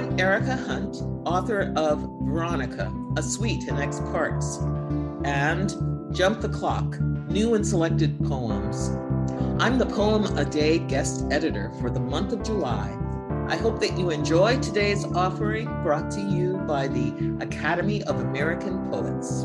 I'm Erica Hunt, author of Veronica, A Suite in X Parts, and Jump the Clock, New and Selected Poems. I'm the Poem a Day guest editor for the month of July. I hope that you enjoy today's offering brought to you by the Academy of American Poets.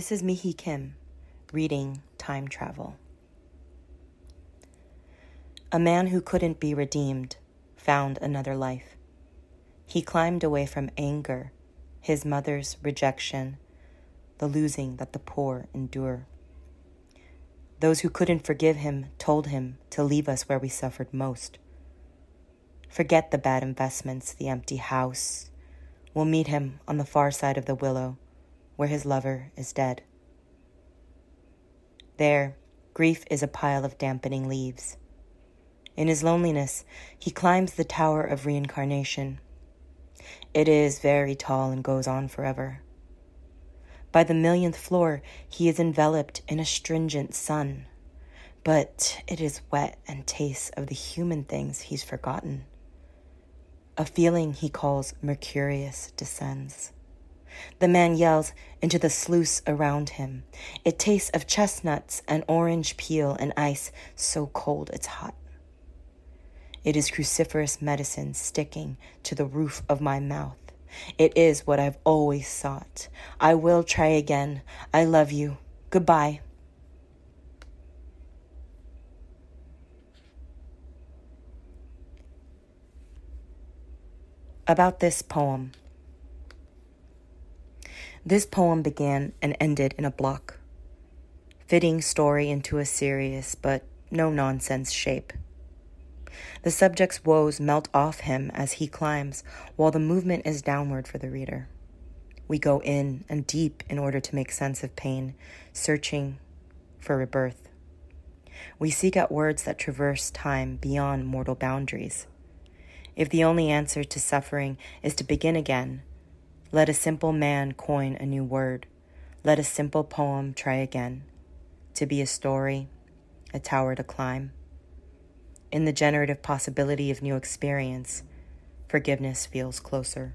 This is Mihi Kim reading Time Travel. A man who couldn't be redeemed found another life. He climbed away from anger, his mother's rejection, the losing that the poor endure. Those who couldn't forgive him told him to leave us where we suffered most. Forget the bad investments, the empty house. We'll meet him on the far side of the willow where his lover is dead. There, grief is a pile of dampening leaves. In his loneliness, he climbs the tower of reincarnation. It is very tall and goes on forever. By the millionth floor, he is enveloped in a stringent sun, but it is wet and tastes of the human things he's forgotten. A feeling he calls mercurius descends. The man yells into the sluice around him. It tastes of chestnuts and orange peel and ice so cold it's hot. It is cruciferous medicine sticking to the roof of my mouth. It is what I've always sought. I will try again. I love you. Goodbye. About this poem. This poem began and ended in a block, fitting story into a serious but no nonsense shape. The subject's woes melt off him as he climbs, while the movement is downward for the reader. We go in and deep in order to make sense of pain, searching for rebirth. We seek out words that traverse time beyond mortal boundaries. If the only answer to suffering is to begin again, let a simple man coin a new word. Let a simple poem try again. To be a story, a tower to climb. In the generative possibility of new experience, forgiveness feels closer.